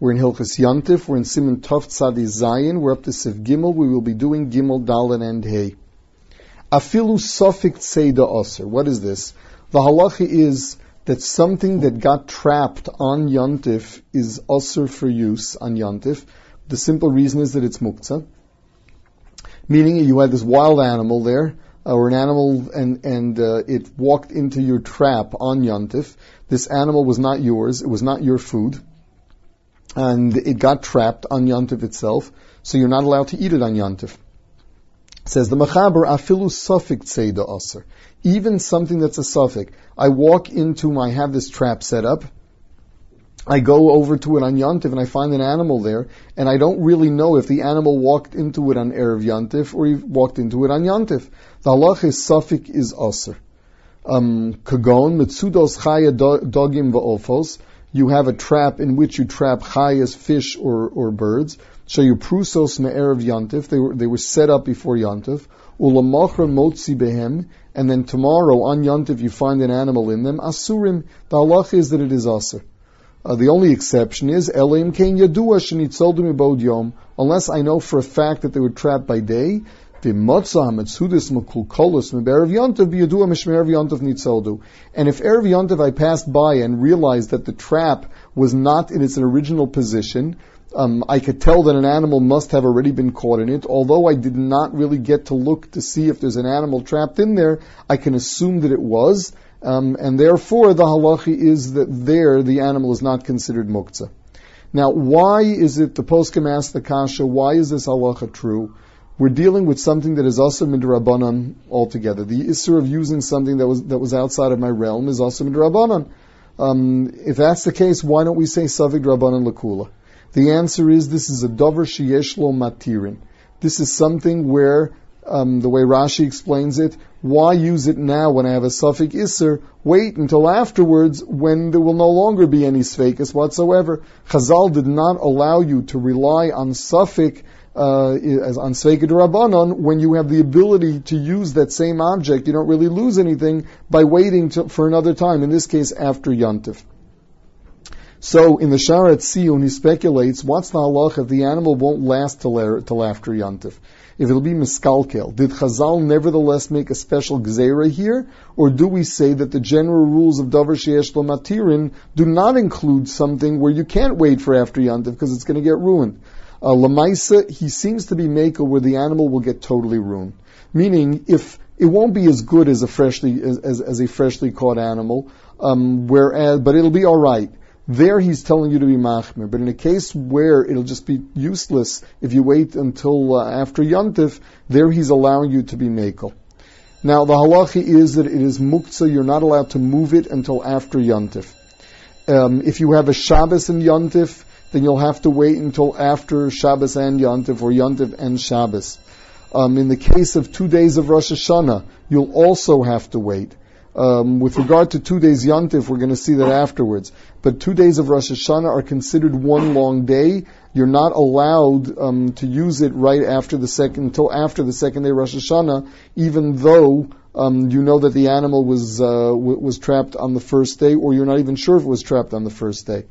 We're in Hilchas Yantif. We're in Siman Tov Tzadi Zayin. We're up to Sif Gimel. We will be doing Gimel, Dalet, and Hey. Afilu Sofik Tzeda Aser. What is this? The halacha is that something that got trapped on Yantif is Aser for use on Yantif. The simple reason is that it's Muktzah. Meaning you had this wild animal there, or an animal, and, and uh, it walked into your trap on Yantif. This animal was not yours. It was not your food and it got trapped on Yantif itself, so you're not allowed to eat it on Yantif. Says the Machaber, afilu safik tzeda aser. Even something that's a suffix. I walk into my, I have this trap set up, I go over to it on Yantif and I find an animal there, and I don't really know if the animal walked into it on Erev Yantif or he walked into it on Yantif. The halach is suffix is aser. Um, kagon, chaya dogim va'ofos, you have a trap in which you trap chayas, fish or, or birds. Shayu prusos me'erev yantif. They were, they were set up before yantif. Ulamachra motzi behem. And then tomorrow on yantif you find an animal in them. Asurim. The halach is that it is asur. Uh, the only exception is elim kain yadua shenitzoldum yom. Unless I know for a fact that they were trapped by day, and if Erev Yontav I passed by and realized that the trap was not in its original position, um, I could tell that an animal must have already been caught in it. Although I did not really get to look to see if there's an animal trapped in there, I can assume that it was, um, and therefore the halachi is that there the animal is not considered muktzah. Now, why is it the poskim asked the kasha? Why is this halacha true? We're dealing with something that is also midrabanan altogether. The issue of using something that was that was outside of my realm is also midrabanan. Um, if that's the case, why don't we say savig drabanan lakula? The answer is this is a dover sheyeshlo matirin. This is something where um, the way Rashi explains it, why use it now when I have a suffix isser? Wait until afterwards when there will no longer be any sfekas whatsoever. Chazal did not allow you to rely on suffix uh, as on Sveika Rabbanon, when you have the ability to use that same object, you don't really lose anything by waiting to, for another time, in this case after Yantif. So in the Shaar Hatziyun, he speculates, what's the halach if the animal won't last till, till after Yantif? If it'll be miskalkel, did Chazal nevertheless make a special gzera here, or do we say that the general rules of davar sheyesh matirin do not include something where you can't wait for after Yantif because it's going to get ruined? Uh, Lamaisa, he seems to be makel where the animal will get totally ruined. Meaning, if it won't be as good as a freshly as, as, as a freshly caught animal, um, whereas, but it'll be all right. There, he's telling you to be machmir. But in a case where it'll just be useless if you wait until uh, after yontif, there he's allowing you to be makel. Now, the halachi is that it is muktzah. You're not allowed to move it until after yontif. Um, if you have a Shabbos in yontif, then you'll have to wait until after Shabbos and Yontif or Yontif and Shabbos. Um, in the case of two days of Rosh Hashanah, you'll also have to wait. Um, with regard to two days Yontif, we're going to see that afterwards. But two days of Rosh Hashanah are considered one long day. You're not allowed um, to use it right after the second, until after the second day Rosh Hashanah, even though um, you know that the animal was uh, w- was trapped on the first day, or you're not even sure if it was trapped on the first day.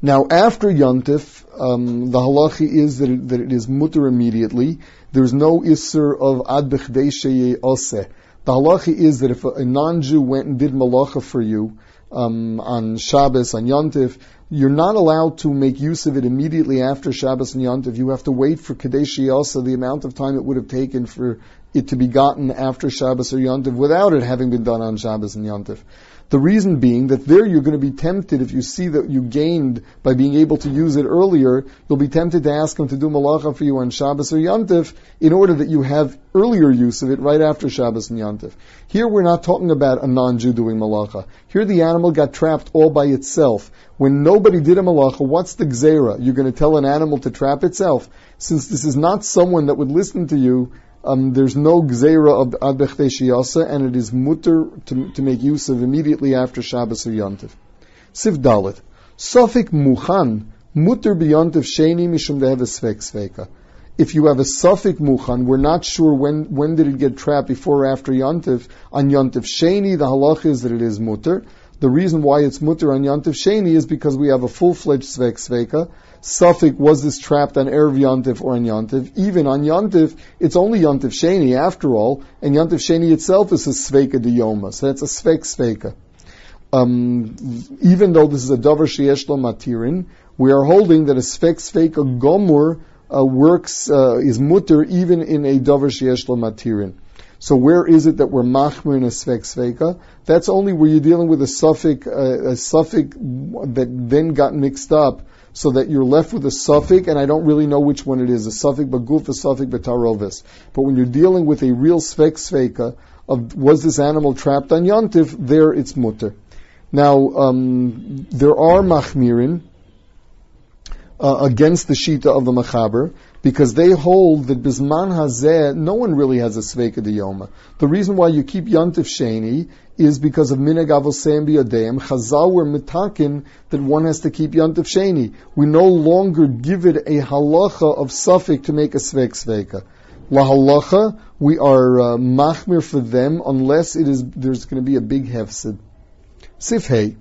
Now, after Yontif, um, the halachi is that it, that it is mutter immediately. There's no isser of ad bechdei oseh. The halachi is that if a, a non-Jew went and did malacha for you um, on Shabbos, on Yontif, you're not allowed to make use of it immediately after Shabbos and Yontif. You have to wait for Kadesh Yasa, the amount of time it would have taken for it to be gotten after Shabbos or Yontif without it having been done on Shabbos and Yontif. The reason being that there you're going to be tempted if you see that you gained by being able to use it earlier, you'll be tempted to ask him to do malacha for you on Shabbos or Yantif in order that you have earlier use of it right after Shabbos and Yantif. Here we're not talking about a non-Jew doing malacha. Here the animal got trapped all by itself. When nobody did a malacha, what's the gzera? You're going to tell an animal to trap itself. Since this is not someone that would listen to you, um, there's no gzeira of ad shiyasa, and it is mutter to, to, make use of immediately after Shabbos or Yontif. Siv Dalit. Sofik muchan, mutter biyontif sheni mishum dehev sveka. If you have a suffik muchan, we're not sure when, when did it get trapped, before or after Yontif. On Yontif sheni, the halach is that it is mutter. The reason why it's mutter on Yantiv Sheni is because we have a full-fledged Svek Sveka. Suffolk was this trapped on Erev Yantiv or on Yantiv. Even on Yantiv, it's only Yantiv Sheni after all, and Yantiv Sheni itself is a Sveka de Yoma, so that's a Svek Sveka. Um, even though this is a Dover Sheyesh Matirin, we are holding that a Svek Sveka Gomur uh, works, uh, is mutter even in a Dover Sheyesh Matirin. So where is it that we're machmir in a svek sveka? That's only where you're dealing with a suffix, a suffix that then got mixed up, so that you're left with a suffix, and I don't really know which one it is, a suffix baguf, a suffix betarovis. But when you're dealing with a real svek sveka of was this animal trapped on yontif, there it's mutter. Now um, there are machmirin uh, against the shita of the machaber because they hold that bisman hazeh, no one really has a sveka diyoma. The reason why you keep yantif sheni is because of minag avosem biyadeim. Chazal were mitakin that one has to keep yantif sheni. We no longer give it a halacha of suffix to make a svek sveka. La halacha, we are uh, machmir for them unless it is there's going to be a big hefsid. Sifhei.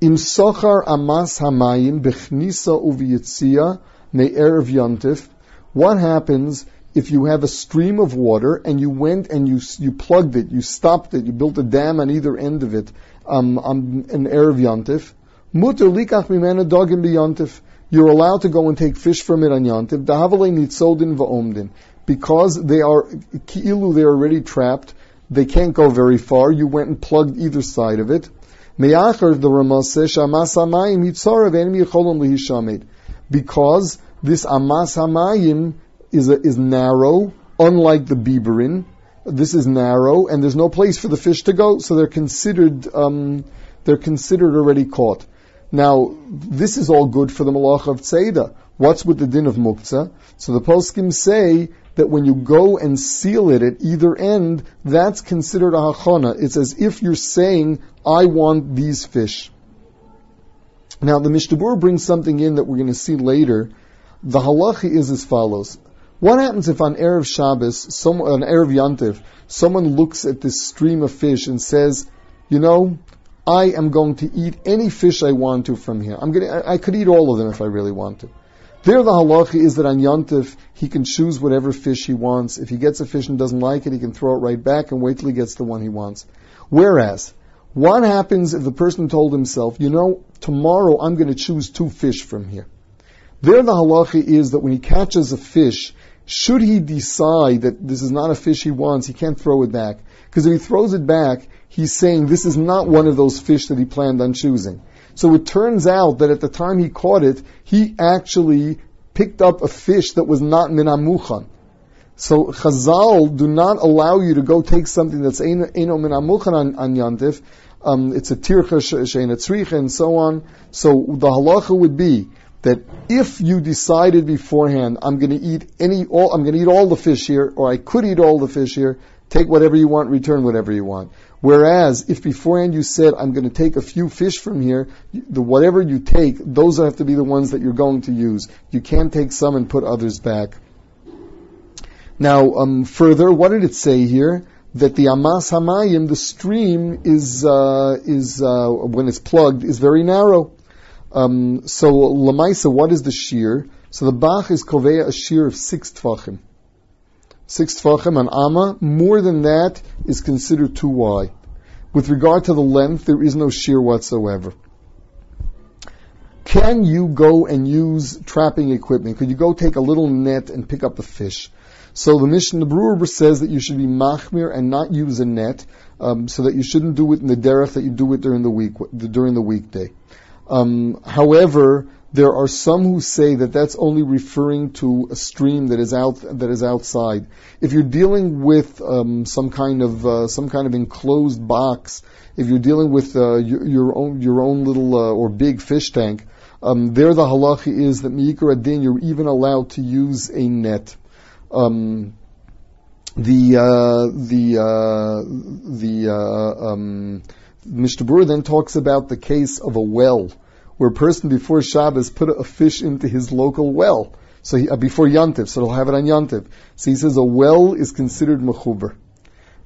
Im sochar amas hamayim bechnisa uviyitzia Me'erev Yontif, what happens if you have a stream of water and you went and you you plugged it, you stopped it, you built a dam on either end of it um, on an Erev Yontif? Mutter likach mimena dogim biyontif. You're allowed to go and take fish from it on Yontif. Dahavale nitzodin va'omdin. Because they are, ki'ilu, they're already trapped. They can't go very far. You went and plugged either side of it. Me'achar the Ramah says, hamayim hitzorav enim yicholim lihishamed because this amas hamayim is, a, is narrow, unlike the biberin. This is narrow, and there's no place for the fish to go, so they're considered um, they're considered already caught. Now, this is all good for the malach of tzeda. What's with the din of muktzah? So the poskim say that when you go and seal it at either end, that's considered a hachana. It's as if you're saying, I want these fish. Now, the Mishnah brings something in that we're going to see later. The halacha is as follows. What happens if on Erev Shabbos, some, on Erev Yantiv, someone looks at this stream of fish and says, you know, I am going to eat any fish I want to from here. I'm going to, I could eat all of them if I really want to. There the halacha is that on Yantiv, he can choose whatever fish he wants. If he gets a fish and doesn't like it, he can throw it right back and wait till he gets the one he wants. Whereas, what happens if the person told himself, you know, tomorrow I'm going to choose two fish from here? There the halacha is that when he catches a fish, should he decide that this is not a fish he wants, he can't throw it back. Because if he throws it back, he's saying this is not one of those fish that he planned on choosing. So it turns out that at the time he caught it, he actually picked up a fish that was not minamuchan. So Chazal do not allow you to go take something that's Eino Min Amuchan on, on Yantif. Um, it's a Tircha Shein Tzricha and so on. So the halacha would be that if you decided beforehand, I'm going to eat any, all, I'm going to eat all the fish here, or I could eat all the fish here, take whatever you want, return whatever you want. Whereas if beforehand you said, I'm going to take a few fish from here, the whatever you take, those have to be the ones that you're going to use. You can't take some and put others back. Now, um, further, what did it say here? That the Amas Hamayim, the stream, is uh, is uh, when it's plugged, is very narrow. Um, so Lamaisa, what is the shear? So the Bach is kovea a shear of six tfachim. Six tfachim on Amma. More than that is considered too wide. With regard to the length, there is no shear whatsoever. Can you go and use trapping equipment? Could you go take a little net and pick up the fish? So the Mishnah, the Brewer says that you should be machmir and not use a net, um, so that you shouldn't do it in the derech that you do it during the week during the weekday. Um, however, there are some who say that that's only referring to a stream that is out that is outside. If you're dealing with um, some kind of uh, some kind of enclosed box, if you're dealing with uh, your, your, own your own little uh, or big fish tank, um, there the halacha is that miikar adin you're even allowed to use a net. Um, the uh, the uh, the uh, um, Mishnah then talks about the case of a well, where a person before Shabbos put a fish into his local well. So he, uh, before Yantiv, so he'll have it on Yantiv. So he says a well is considered mechuber.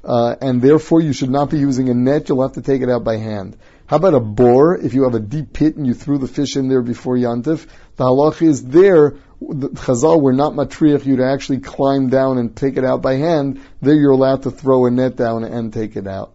uh, and therefore you should not be using a net. You'll have to take it out by hand. How about a bore? If you have a deep pit and you threw the fish in there before Yantif, the halach is there. The Chazal were not matriach you to actually climb down and take it out by hand. There you're allowed to throw a net down and take it out.